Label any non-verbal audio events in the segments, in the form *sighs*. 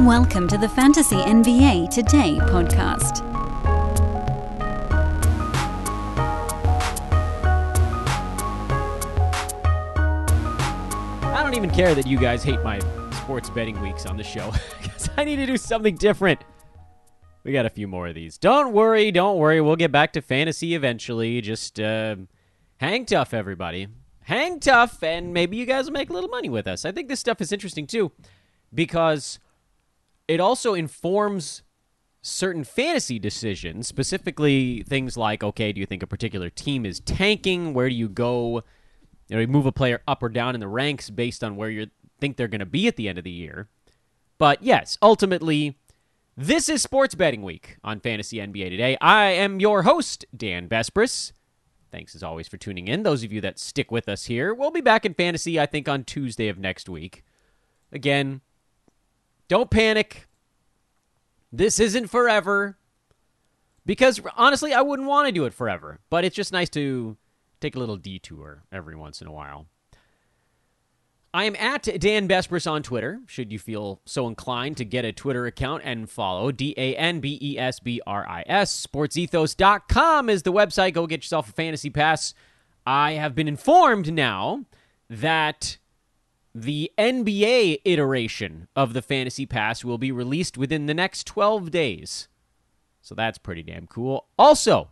Welcome to the Fantasy NBA Today podcast. I don't even care that you guys hate my sports betting weeks on the show *laughs* because I need to do something different. We got a few more of these. Don't worry, don't worry. We'll get back to fantasy eventually. Just uh, hang tough, everybody. Hang tough, and maybe you guys will make a little money with us. I think this stuff is interesting too because it also informs certain fantasy decisions, specifically things like okay, do you think a particular team is tanking? Where do you go? You know, you move a player up or down in the ranks based on where you think they're going to be at the end of the year. But yes, ultimately, this is sports betting week on Fantasy NBA Today. I am your host, Dan Besbris. Thanks as always for tuning in. Those of you that stick with us here, we'll be back in fantasy, I think, on Tuesday of next week. Again, don't panic. This isn't forever. Because honestly, I wouldn't want to do it forever. But it's just nice to take a little detour every once in a while. I am at Dan Besbris on Twitter, should you feel so inclined to get a Twitter account and follow. D A N B E S B R I S. Sportsethos.com is the website. Go get yourself a fantasy pass. I have been informed now that the NBA iteration of the fantasy pass will be released within the next 12 days. So that's pretty damn cool. Also,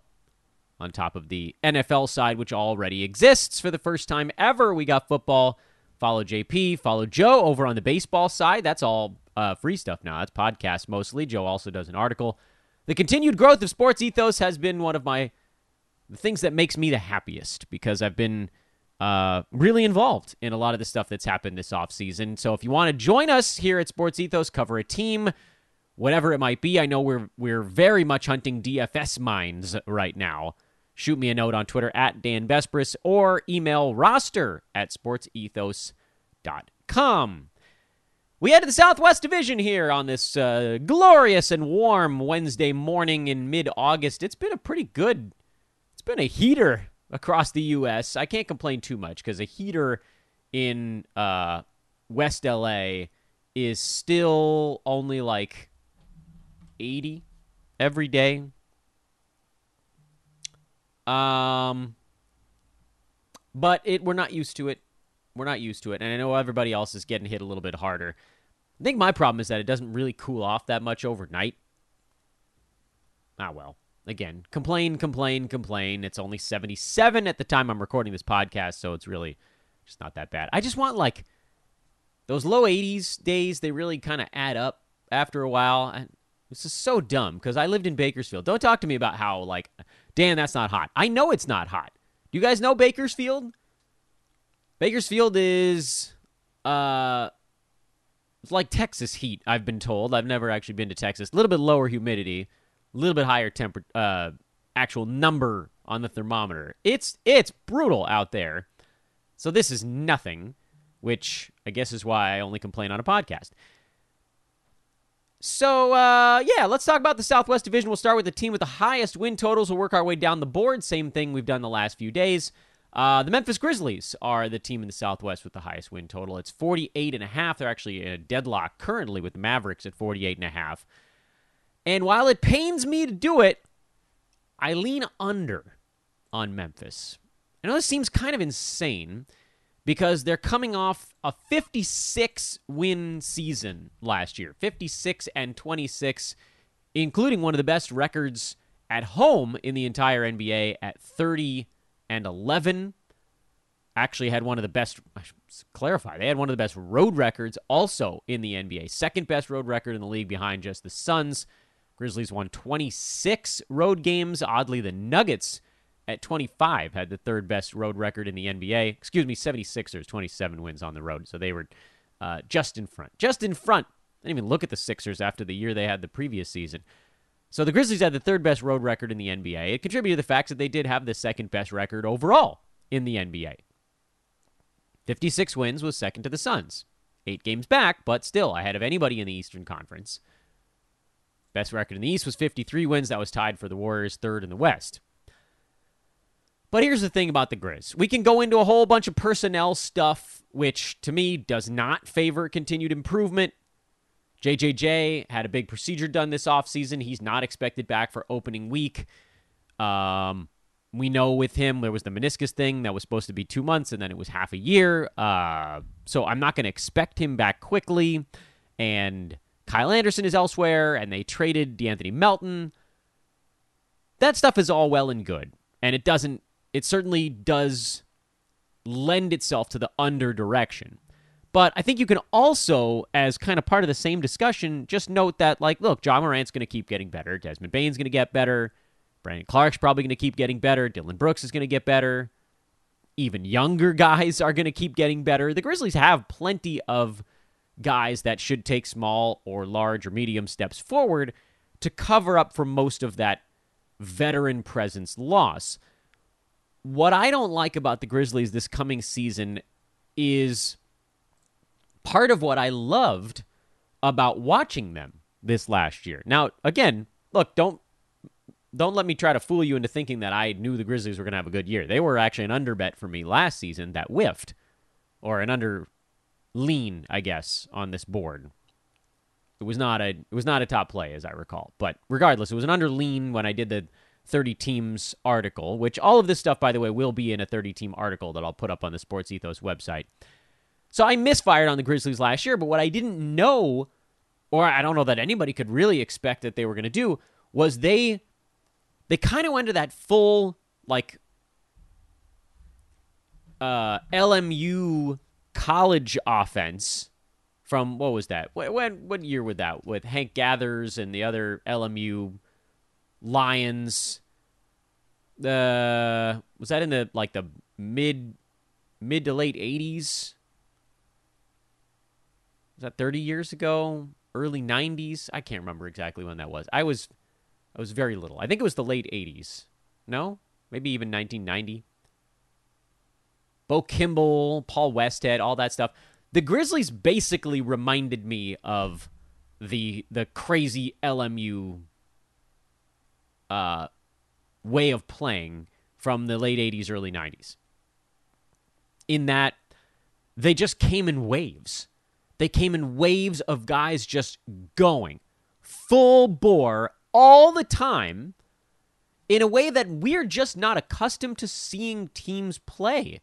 on top of the NFL side, which already exists for the first time ever, we got football. Follow JP, follow Joe over on the baseball side. That's all uh, free stuff now. That's podcast mostly. Joe also does an article. The continued growth of sports ethos has been one of my the things that makes me the happiest because I've been uh, really involved in a lot of the stuff that's happened this offseason. So if you want to join us here at Sports Ethos, cover a team, whatever it might be, I know we're we're very much hunting DFS minds right now. Shoot me a note on Twitter at Dan Besbris or email roster at sportsethos.com. We head to the Southwest Division here on this uh, glorious and warm Wednesday morning in mid August. It's been a pretty good, it's been a heater across the U.S. I can't complain too much because a heater in uh, West LA is still only like 80 every day. Um, but it we're not used to it. We're not used to it, and I know everybody else is getting hit a little bit harder. I think my problem is that it doesn't really cool off that much overnight. Ah well. Again, complain, complain, complain. It's only 77 at the time I'm recording this podcast, so it's really just not that bad. I just want like those low 80s days, they really kind of add up after a while. And this is so dumb because I lived in Bakersfield. Don't talk to me about how like Dan, that's not hot. I know it's not hot. Do you guys know Bakersfield? Bakersfield is uh it's like Texas heat, I've been told. I've never actually been to Texas. A little bit lower humidity, a little bit higher temper uh actual number on the thermometer. It's it's brutal out there. So this is nothing, which I guess is why I only complain on a podcast. So, uh, yeah, let's talk about the Southwest Division. We'll start with the team with the highest win totals. We'll work our way down the board. Same thing we've done the last few days. Uh, the Memphis Grizzlies are the team in the Southwest with the highest win total. It's 48 and a half. They're actually in a deadlock currently with the Mavericks at 48 and a half. And while it pains me to do it, I lean under on Memphis. I know this seems kind of insane because they're coming off a 56 win season last year 56 and 26, including one of the best records at home in the entire NBA at 30 and 11. Actually, had one of the best, I should clarify, they had one of the best road records also in the NBA. Second best road record in the league behind just the Suns. Grizzlies won 26 road games. Oddly, the Nuggets at 25 had the third best road record in the NBA. Excuse me, 76ers, 27 wins on the road. So they were uh, just in front. Just in front. I didn't even look at the Sixers after the year they had the previous season. So the Grizzlies had the third best road record in the NBA. It contributed to the fact that they did have the second best record overall in the NBA. 56 wins was second to the Suns. Eight games back, but still ahead of anybody in the Eastern Conference. Best record in the East was 53 wins. That was tied for the Warriors, third in the West. But here's the thing about the Grizz. We can go into a whole bunch of personnel stuff, which to me does not favor continued improvement. JJJ had a big procedure done this offseason. He's not expected back for opening week. Um, we know with him there was the meniscus thing that was supposed to be two months and then it was half a year. Uh, so I'm not going to expect him back quickly. And Kyle Anderson is elsewhere, and they traded De'Anthony Melton. That stuff is all well and good, and it doesn't. It certainly does lend itself to the under direction. But I think you can also, as kind of part of the same discussion, just note that, like, look, Ja Morant's going to keep getting better. Desmond Bane's going to get better. Brandon Clarke's probably going to keep getting better. Dillon Brooks is going to get better. Even younger guys are going to keep getting better. The Grizzlies have plenty of guys that should take small or large or medium steps forward to cover up for most of that veteran presence loss. What I don't like about the Grizzlies this coming season is part of what I loved about watching them this last year. Now, again, look, don't don't let me try to fool you into thinking that I knew the Grizzlies were going to have a good year. They were actually an under bet for me last season that whiffed, or an under lean, I guess, on this board. It was not a it was not a top play as I recall. But regardless, it was an under lean when I did the 30 teams article, which all of this stuff by the way will be in a 30 team article that I'll put up on the Sports Ethos website. So I misfired on the Grizzlies last year, but what I didn't know or I don't know that anybody could really expect that they were going to do was they they kind of went to that full like uh LMU college offense from what was that? When what year was that with Hank Gathers and the other LMU Lions? The uh, was that in the like the mid mid to late eighties? Was that thirty years ago? Early nineties? I can't remember exactly when that was. I was I was very little. I think it was the late eighties. No, maybe even nineteen ninety. Bo Kimble, Paul Westhead, all that stuff. The Grizzlies basically reminded me of the the crazy LMU uh, way of playing from the late 80s, early 90s. In that they just came in waves. They came in waves of guys just going full bore all the time in a way that we're just not accustomed to seeing teams play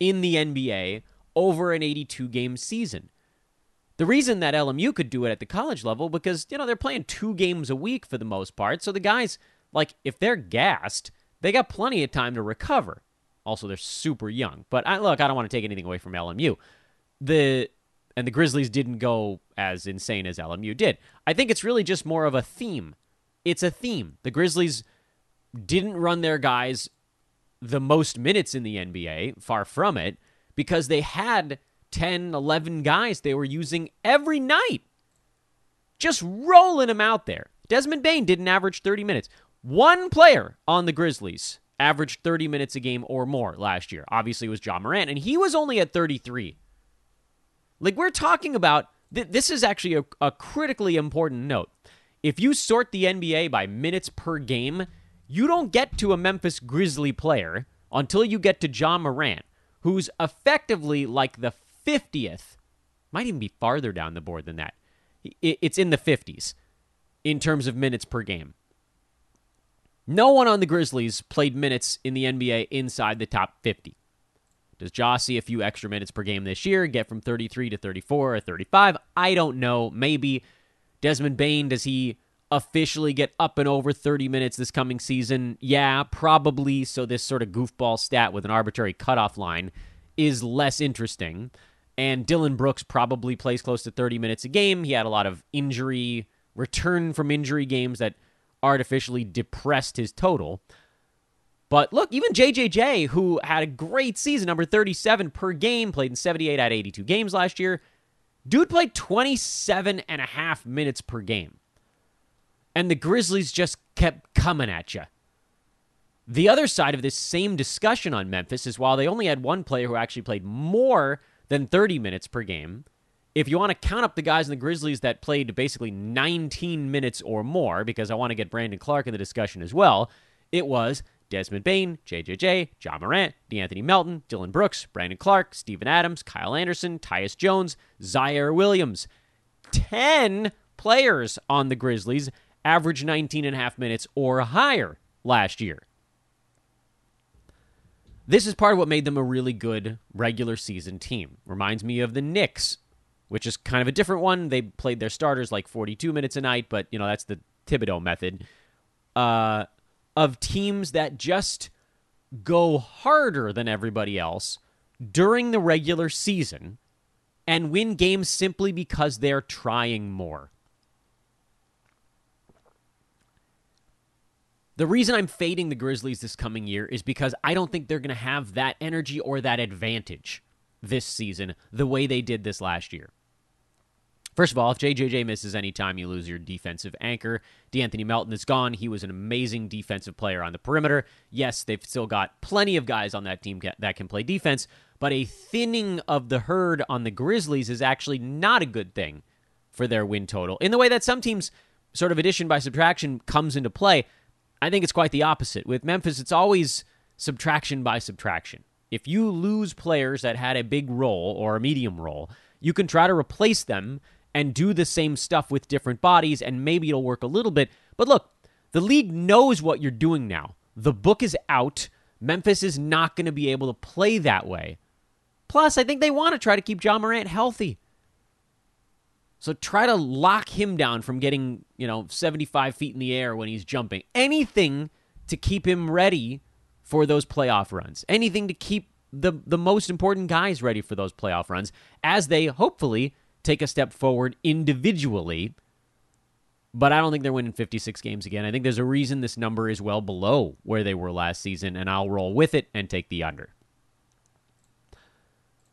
in the NBA over an 82 game season. The reason that LMU could do it at the college level because you know they're playing two games a week for the most part. So the guys like if they're gassed, they got plenty of time to recover. Also, they're super young. But I, look, I don't want to take anything away from LMU. The and the Grizzlies didn't go as insane as LMU did. I think it's really just more of a theme. It's a theme. The Grizzlies didn't run their guys the most minutes in the NBA, far from it, because they had 10, 11 guys they were using every night. Just rolling them out there. Desmond Bane didn't average 30 minutes. One player on the Grizzlies averaged 30 minutes a game or more last year. Obviously, it was Ja Morant, and he was only at 33. Like, we're talking about th- this is actually a, a critically important note. If you sort the NBA by minutes per game, you don't get to a Memphis Grizzly player until you get to Ja Morant, who's effectively like the 50th, might even be farther down the board than that. It's in the 50s in terms of minutes per game. No one on the Grizzlies played minutes in the NBA inside the top 50. Does Ja see a few extra minutes per game this year, get from 33 to 34 or 35? I don't know. Maybe. Desmond Bane, does he officially get up and over 30 minutes this coming season? Yeah, probably. So this sort of goofball stat with an arbitrary cutoff line is less interesting. And Dillon Brooks probably plays close to 30 minutes a game. He had a lot of injury, return from injury games that artificially depressed his total. But look, even JJJ, who had a great season, number 37 per game, played in 78 out of 82 games last year, dude played 27 and a half minutes per game and the Grizzlies just kept coming at you. The other side of this same discussion on Memphis is while they only had one player who actually played more than 30 minutes per game, if you want to count up the guys in the Grizzlies that played basically 19 minutes or more, because I want to get Brandon Clarke in the discussion as well, it was Desmond Bane, JJJ, Ja Morant, De'Anthony Melton, Dillon Brooks, Brandon Clarke, Steven Adams, Kyle Anderson, Tyus Jones, Ziaire Williams. 10 players on the Grizzlies averaged 19 and a half minutes or higher last year. This is part of what made them a really good regular season team. Reminds me of the Knicks, which is kind of a different one. They played their starters like 42 minutes a night, but you know that's the Thibodeau method. Uh, of teams that just go harder than everybody else during the regular season and win games simply because they're trying more. The reason I'm fading the Grizzlies this coming year is because I don't think they're going to have that energy or that advantage this season the way they did this last year. First of all, if JJJ misses any time, you lose your defensive anchor. De'Anthony Melton is gone. He was an amazing defensive player on the perimeter. Yes, they've still got plenty of guys on that team that can play defense, but a thinning of the herd on the Grizzlies is actually not a good thing for their win total. In the way that some teams, sort of addition by subtraction, comes into play, I think it's quite the opposite. With Memphis, it's always subtraction by subtraction. If you lose players that had a big role or a medium role, you can try to replace them and do the same stuff with different bodies, and maybe it'll work a little bit. But look, the league knows what you're doing now. The book is out. Memphis is not going to be able to play that way. Plus, I think they want to try to keep Ja Morant healthy. So try to lock him down from getting, you know, 75 feet in the air when he's jumping. Anything to keep him ready for those playoff runs. Anything to keep the the most important guys ready for those playoff runs as they hopefully take a step forward individually. But I don't think they're winning 56 games again. I think there's a reason this number is well below where they were last season, and I'll roll with it and take the under.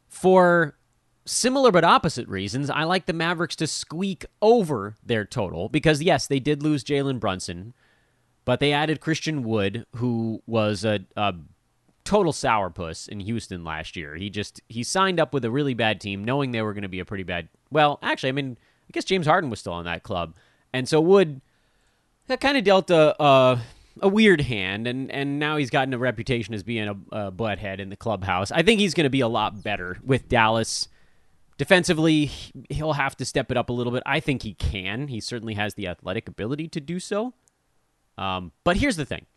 For similar but opposite reasons, I like the Mavericks to squeak over their total because, yes, they did lose Jalen Brunson, but they added Christian Wood, who was a, a total sourpuss in Houston last year. He just he signed up with a really bad team, knowing they were going to be a pretty bad. Well, actually, I mean, I guess James Harden was still on that club, and so Wood that kind of dealt a, a, a weird hand, and and now he's gotten a reputation as being a, a butthead in the clubhouse. I think he's going to be a lot better with Dallas. Defensively, he'll have to step it up a little bit. I think he can. He certainly has the athletic ability to do so. Um, but here's the thing: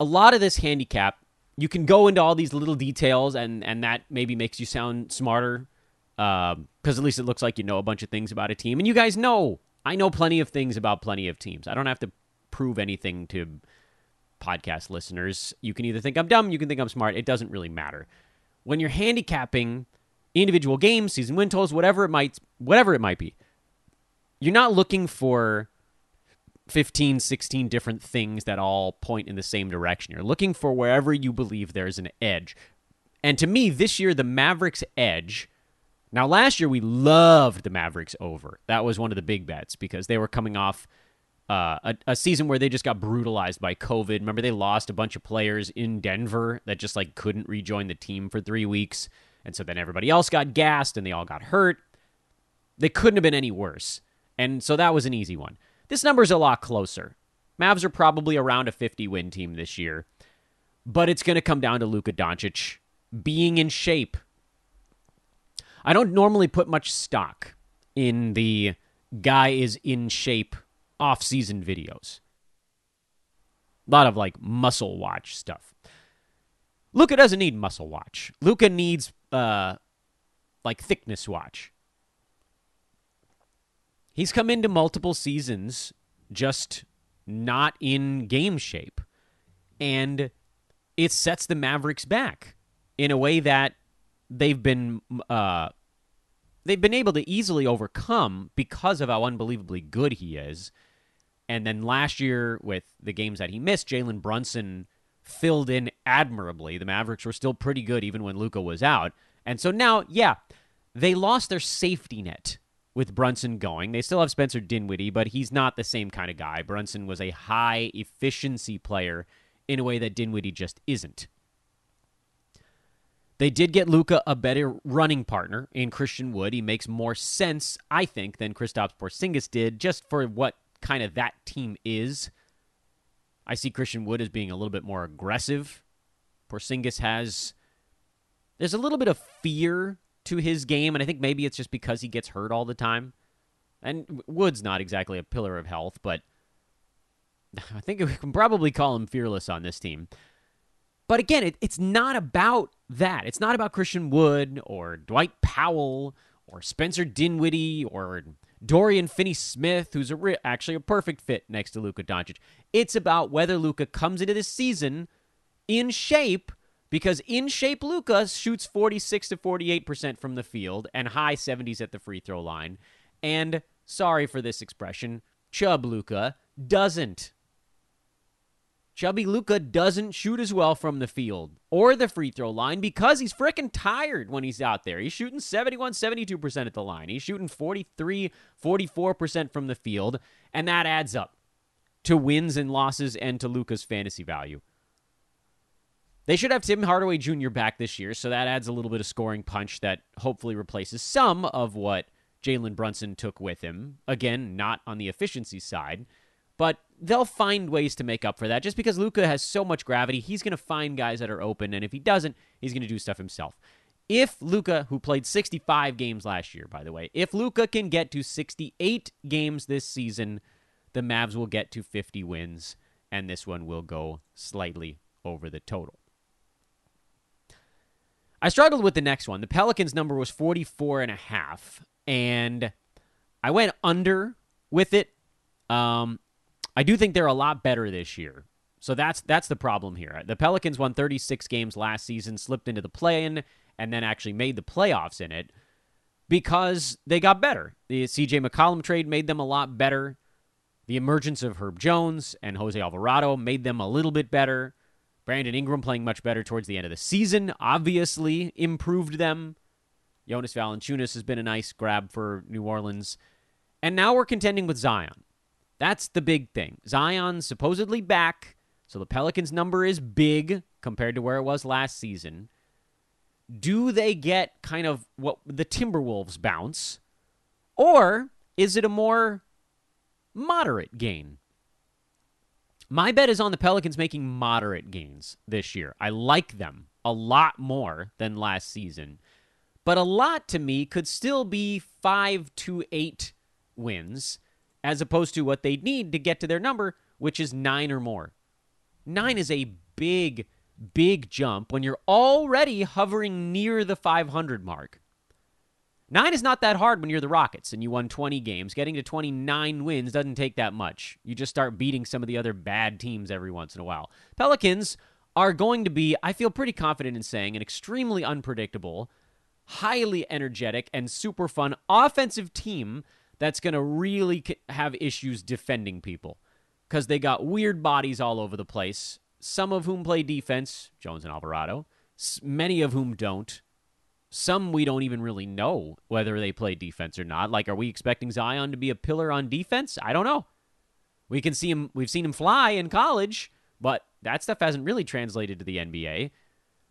a lot of this handicap you can go into all these little details and and that maybe makes you sound smarter because um, at least it looks like you know a bunch of things about a team and you guys know i know plenty of things about plenty of teams i don't have to prove anything to podcast listeners you can either think i'm dumb you can think i'm smart it doesn't really matter when you're handicapping individual games season win totals whatever it might whatever it might be you're not looking for 15, 16 different things that all point in the same direction. You're looking for wherever you believe there's an edge. And to me, this year, the Mavericks' edge. Now, last year, we loved the Mavericks over. That was one of the big bets because they were coming off uh, a, a, season where they just got brutalized by COVID. Remember, they lost a bunch of players in Denver that just like couldn't rejoin the team for three weeks. And so then everybody else got gassed and they all got hurt. They couldn't have been any worse. And so that was an easy one. This number's a lot closer. Mavs are probably around a 50 win team this year, but it's going to come down to Luka Doncic being in shape. I don't normally put much stock in the guy is in shape off-season videos. A lot of like muscle watch stuff. Luka doesn't need muscle watch. Luka needs uh like thickness watch. He's come into multiple seasons just not in game shape. And it sets the Mavericks back in a way that they've been uh, they've been able to easily overcome because of how unbelievably good he is. And then last year, with the games that he missed, Jalen Brunson filled in admirably. The Mavericks were still pretty good even when Luka was out. And so now, yeah, they lost their safety net with Brunson going. They still have Spencer Dinwiddie, but he's not the same kind of guy. Brunson was a high efficiency player in a way that Dinwiddie just isn't. They did get Luka a better running partner in Christian Wood. He makes more sense, I think, than Kristaps Porzingis did, just for what kind of that team is. I see Christian Wood as being a little bit more aggressive. Porzingis has there's a little bit of fear to his game, and I think maybe it's just because he gets hurt all the time. And Wood's not exactly a pillar of health, but *laughs* I think we can probably call him fearless on this team. But again, it, it's not about that. It's not about Christian Wood or Dwight Powell or Spencer Dinwiddie or Dorian Finney Smith, who's a re- actually a perfect fit next to Luka Doncic. It's about whether Luka comes into this season in shape because in shape Luka shoots 46 to 48% from the field and high 70s at the free throw line. And sorry for this expression, Chub Luka doesn't. Chubby Luka doesn't shoot as well from the field or the free throw line because he's freaking tired when he's out there. He's shooting 71, 72% at the line. He's shooting 43, 44% from the field, and that adds up to wins and losses and to Luka's fantasy value. They should have Tim Hardaway Jr. back this year, so that adds a little bit of scoring punch that hopefully replaces some of what Jalen Brunson took with him. Again, not on the efficiency side. But they'll find ways to make up for that. Just because Luka has so much gravity, he's going to find guys that are open, and if he doesn't, he's going to do stuff himself. If Luka, who played 65 games last year, by the way, if Luka can get to 68 games this season, the Mavs will get to 50 wins, and this one will go slightly over the total. I struggled with the next one. The Pelicans number was 44 and a half, and I went under with it. Um, I do think they're a lot better this year. So that's that's the problem here. The Pelicans won 36 games last season, slipped into the play-in, and then actually made the playoffs in it because they got better. The CJ McCollum trade made them a lot better. The emergence of Herb Jones and Jose Alvarado made them a little bit better. Brandon Ingram playing much better towards the end of the season obviously improved them. Jonas Valanciunas has been a nice grab for New Orleans. And now we're contending with Zion. That's the big thing. Zion's supposedly back, so the Pelicans' number is big compared to where it was last season. Do they get kind of what the Timberwolves bounce? Or is it a more moderate gain? My bet is on the Pelicans making moderate gains this year. I like them a lot more than last season. But a lot to me could still be 5 to 8 wins as opposed to what they need to get to their number, which is nine or more. Nine is a big, big jump when you're already hovering near the 500 mark. Nine is not that hard when you're the Rockets and you won 20 games. Getting to 29 wins doesn't take that much. You just start beating some of the other bad teams every once in a while. Pelicans are going to be, I feel pretty confident in saying, an extremely unpredictable, highly energetic, and super fun offensive team that's going to really have issues defending people because they got weird bodies all over the place. Some of whom play defense, Jones and Alvarado, many of whom don't. Some we don't even really know whether they play defense or not. Like, are we expecting Zion to be a pillar on defense? I don't know. We can see him, we've seen him fly in college, but that stuff hasn't really translated to the NBA.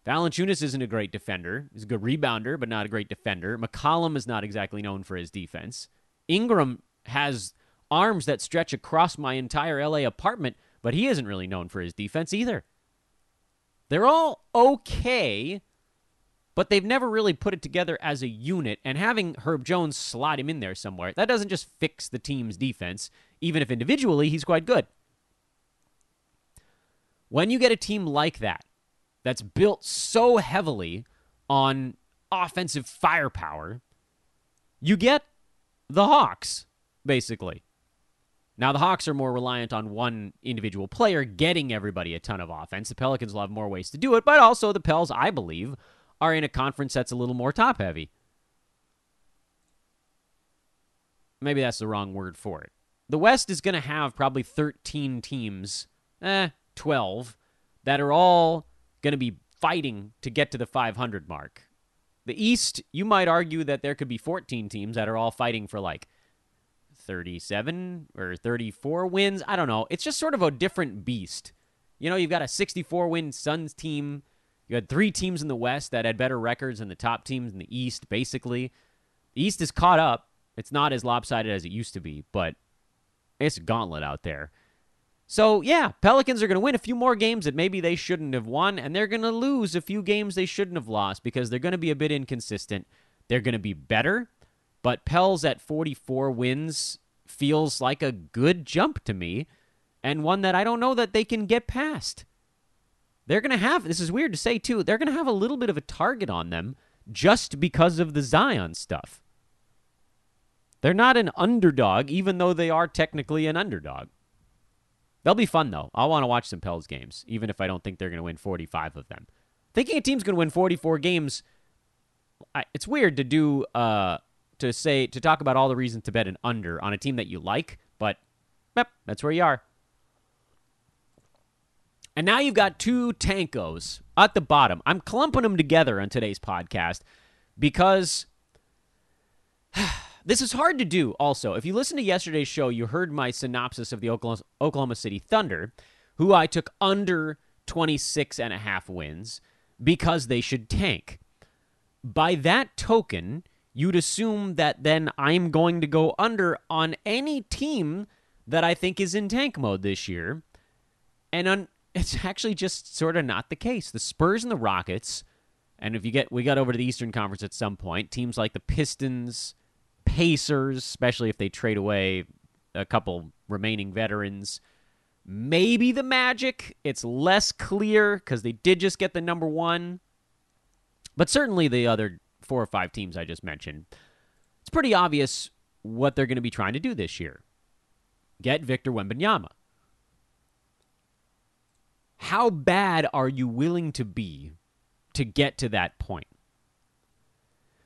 Valanciunas isn't a great defender. He's a good rebounder, but not a great defender. McCollum is not exactly known for his defense. Ingram has arms that stretch across my entire LA apartment, but he isn't really known for his defense either. They're all okay, but they've never really put it together as a unit. And having Herb Jones slot him in there somewhere, that doesn't just fix the team's defense, even if individually he's quite good. When you get a team like that, that's built so heavily on offensive firepower, you get the Hawks, basically. Now, the Hawks are more reliant on one individual player getting everybody a ton of offense. The Pelicans will have more ways to do it, but also the Pels, I believe, are in a conference that's a little more top heavy. Maybe that's the wrong word for it. The West is going to have probably 13 teams, eh, 12, that are all going to be fighting to get to the 500 mark. The East, you might argue that there could be 14 teams that are all fighting for like 37 or 34 wins. I don't know. It's just sort of a different beast. You know, you've got a 64 win Suns team. You had three teams in the West that had better records than the top teams in the East, basically. The East is caught up. It's not as lopsided as it used to be, but it's a gauntlet out there. So, yeah, Pelicans are going to win a few more games that maybe they shouldn't have won, and they're going to lose a few games they shouldn't have lost because they're going to be a bit inconsistent. They're going to be better, But Pels at 44 wins feels like a good jump to me and one that I don't know that they can get past. They're going to have, this is weird to say too, they're going to have a little bit of a target on them just because of the Zion stuff. They're not an underdog, even though they are technically an underdog. They'll be fun, though. I'll want to watch some Pels games, even if I don't think they're going to win 45 of them. Thinking a team's going to win 44 games, I, it's weird to do, uh, to say, to talk about all the reasons to bet an under on a team that you like, but yep, that's where you are. And now you've got two tankos at the bottom. I'm clumping them together on today's podcast because *sighs* this is hard to do also. If you listen to yesterday's show, you heard my synopsis of the Oklahoma City Thunder, who I took under 26 and a half wins because they should tank. By that token, you'd assume that then I'm going to go under on any team that I think is in tank mode this year. And un- *laughs* it's actually just sort of not the case. The Spurs and the Rockets, and if you get we got over to the Eastern Conference at some point, teams like the Pistons, Pacers, especially if they trade away a couple remaining veterans, maybe the Magic. It's less clear because they did just get the number one, but certainly the other four or five teams I just mentioned. It's pretty obvious what they're going to be trying to do this year. Get Victor Wembanyama how bad are you willing to be to get to that point?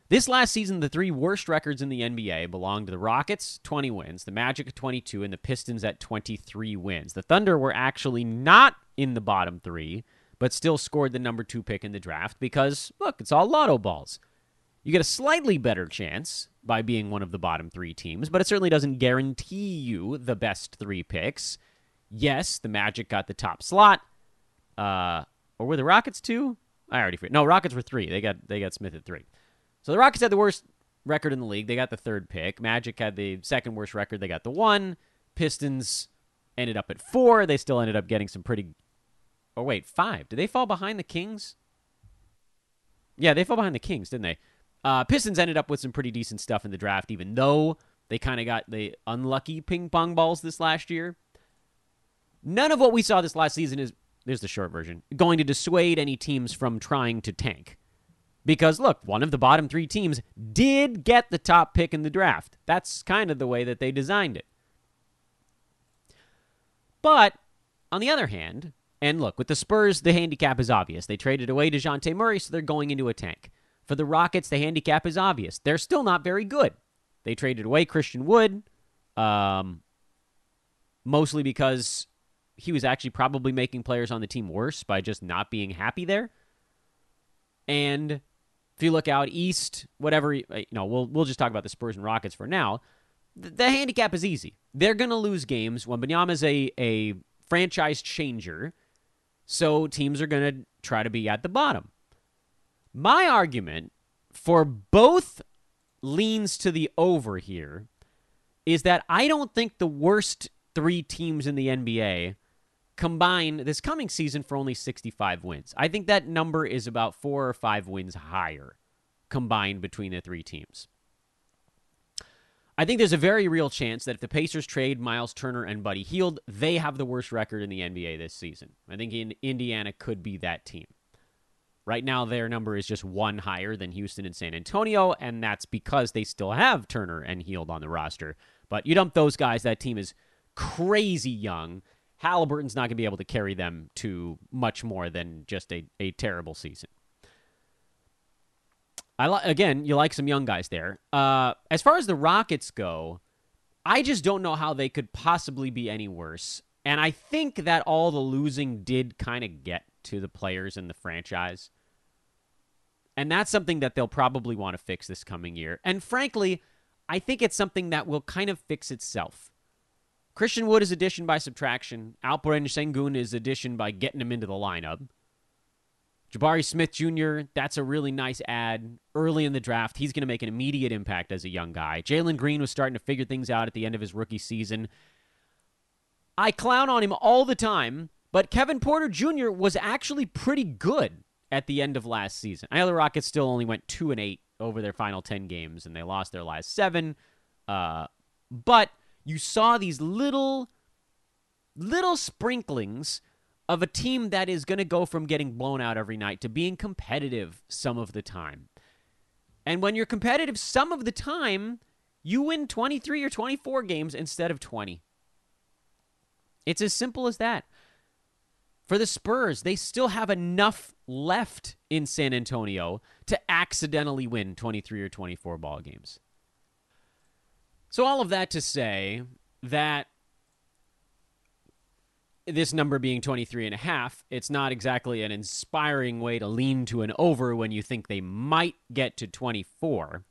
This last season, the three worst records in the NBA belonged to the Rockets, 20 wins, the Magic 22, and the Pistons at 23 wins. The Thunder were actually not in the bottom three, but still scored the number two pick in the draft because, look, it's all lotto balls. You get a slightly better chance by being one of the bottom three teams, but it certainly doesn't guarantee you the best three picks. Yes, the Magic got the top slot. Uh, or were the Rockets two? I already forget. No, Rockets were three. They got they got Smith at three. So the Rockets had the worst record in the league. They got the third pick. Magic had the second worst record. They got the one. Pistons ended up at four. They still ended up getting some pretty. Oh wait, five. Did they fall behind the Kings? Yeah, they fell behind the Kings, didn't they? Uh, Pistons ended up with some pretty decent stuff in the draft, even though they kind of got the unlucky ping pong balls this last year. None of what we saw this last season is there's the short version, going to dissuade any teams from trying to tank. Because look, one of the bottom three teams did get the top pick in the draft. That's kind of the way that they designed it. But on the other hand, and look, with the Spurs, the handicap is obvious. They traded away Dejounte Murray, so they're going into a tank. For the Rockets, the handicap is obvious. They're still not very good. They traded away Christian Wood, um, mostly because he was actually probably making players on the team worse by just not being happy there. And if you look out east, whatever you uh, know, we'll we'll just talk about the Spurs and Rockets for now. The, the handicap is easy. They're going to lose games. Wembanyama is a a franchise changer, so teams are going to try to be at the bottom. My argument for both leans to the over here is that I don't think the worst three teams in the NBA combine this coming season for only 65 wins. I think that number is about four or five wins higher combined between the three teams. I think there's a very real chance that if the Pacers trade Miles Turner and Buddy Hield, they have the worst record in the NBA this season. I think in Indiana could be that team. Right now, their number is just one higher than Houston and San Antonio, and that's because they still have Turner and Hield on the roster. But you dump those guys, that team is crazy young Halliburton's not going to be able to carry them to much more than just a, a terrible season. I li- again, you like some young guys there. Uh, as far as the Rockets go, I just don't know how they could possibly be any worse. And I think that all the losing did kind of get to the players in the franchise. And that's something that they'll probably want to fix this coming year. And frankly, I think it's something that will kind of fix itself. Christian Wood is addition by subtraction. Alperen Sengun is addition by getting him into the lineup. Jabari Smith Jr., that's a really nice add early in the draft. He's going to make an immediate impact as a young guy. Jalen Green was starting to figure things out at the end of his rookie season. I clown on him all the time, but Kevin Porter Jr. was actually pretty good at the end of last season. I know the Rockets still only went 2 and 8 over their final 10 games and they lost their last seven. Uh, but you saw these little, little sprinklings of a team that is going to go from getting blown out every night to being competitive some of the time. And when you're competitive some of the time, you win 23 or 24 games instead of 20. It's as simple as that. For the Spurs, they still have enough left in San Antonio to accidentally win 23 or 24 ball games. So all of that to say that this number being 23 and a half, it's not exactly an inspiring way to lean to an over when you think they might get to 24.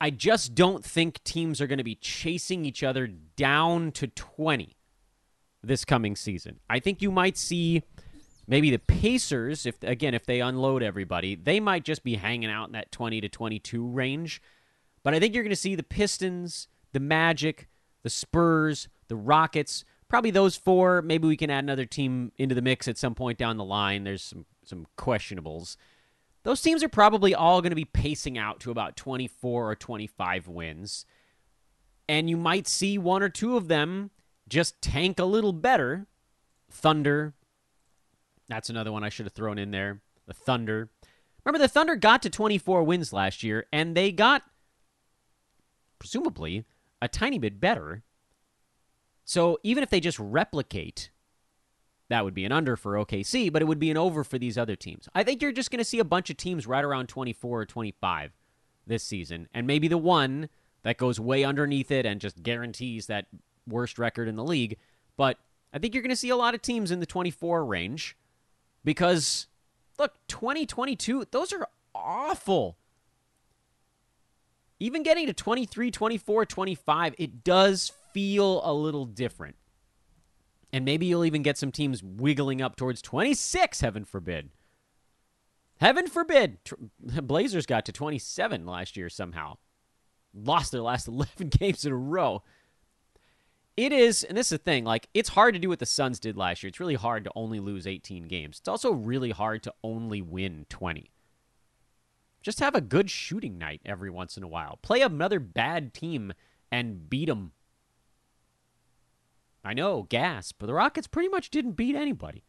I just don't think teams are going to be chasing each other down to 20 this coming season. I think you might see maybe the Pacers if again if they unload everybody, they might just be hanging out in that 20 to 22 range. But I think you're going to see the Pistons, the Magic, the Spurs, the Rockets, probably those four. Maybe we can add another team into the mix at some point down the line. There's some some questionables. Those teams are probably all going to be pacing out to about 24 or 25 wins. And you might see one or two of them just tank a little better. Thunder. That's another one I should have thrown in there. The Thunder. Remember, the Thunder got to 24 wins last year, and they got, presumably, a tiny bit better. So even if they just replicate, that would be an under for OKC, but it would be an over for these other teams. I think you're just going to see a bunch of teams right around 24 or 25 this season, and maybe the one that goes way underneath it and just guarantees that worst record in the league. But I think you're going to see a lot of teams in the 24 range because, look, 2022, those are awful. Even getting to 23, 24, 25, it does feel a little different. And maybe you'll even get some teams wiggling up towards 26, heaven forbid. Heaven forbid. *laughs* Blazers got to 27 last year somehow. Lost their last *laughs* 11 games in a row it is, and this is the thing, like, it's hard to do what the Suns did last year. It's really hard to only lose 18 games. It's also really hard to only win 20. Just have a good shooting night every once in a while. Play another bad team and beat them. I know, gas, but the Rockets pretty much didn't beat anybody.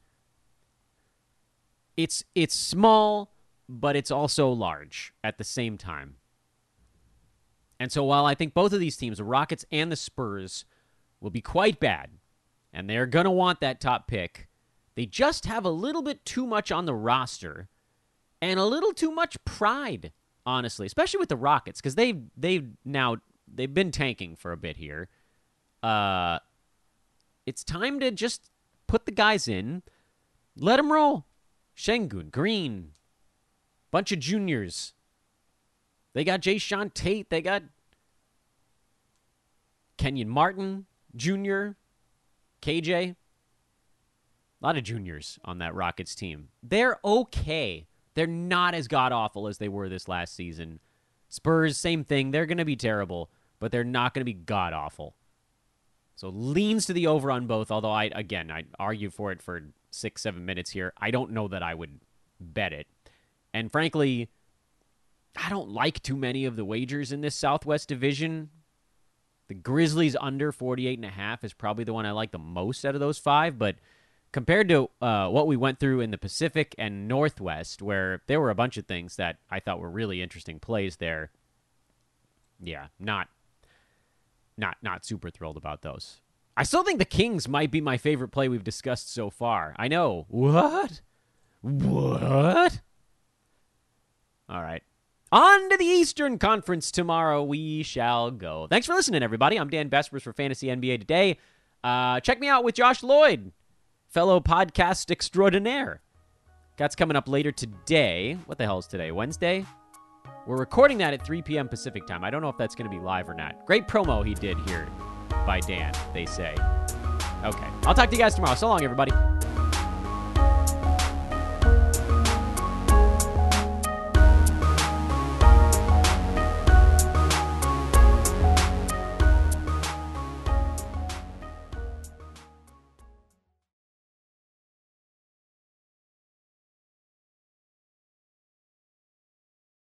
It's it's small, but it's also large at the same time. And so while I think both of these teams, the Rockets and the Spurs, will be quite bad, and they're going to want that top pick. They just have a little bit too much on the roster and a little too much pride, honestly, especially with the Rockets because they've they've now they've been tanking for a bit here. Uh, it's time to just put the guys in, let them roll. Sengun, Green, bunch of juniors. They got Jae'Sean Tate. They got Kenyon Martin. Junior, KJ, a lot of juniors on that Rockets team. They're okay. They're not as god awful as they were this last season. Spurs, same thing. They're going to be terrible, but they're not going to be god awful. So leans to the over on both. Although I again I argue for it for six seven minutes here. I don't know that I would bet it, and frankly, I don't like too many of the wagers in this Southwest Division. The Grizzlies under 48 and a half is probably the one I like the most out of those five, but compared to uh, what we went through in the Pacific and Northwest, where there were a bunch of things that I thought were really interesting plays there, yeah, not not not super thrilled about those. I still think the Kings might be my favorite play we've discussed so far. I know. What? What? All right. On to the Eastern Conference tomorrow we shall go. Thanks for listening, everybody. I'm Dan Besbris for Fantasy NBA Today. Uh, check me out with Josh Lloyd, fellow podcast extraordinaire. That's coming up later today. What the hell is today? Wednesday? We're recording that at 3 p.m. Pacific time. I don't know if that's going to be live or not. Great promo he did here by Dan, they say. Okay. I'll talk to you guys tomorrow. So long, everybody.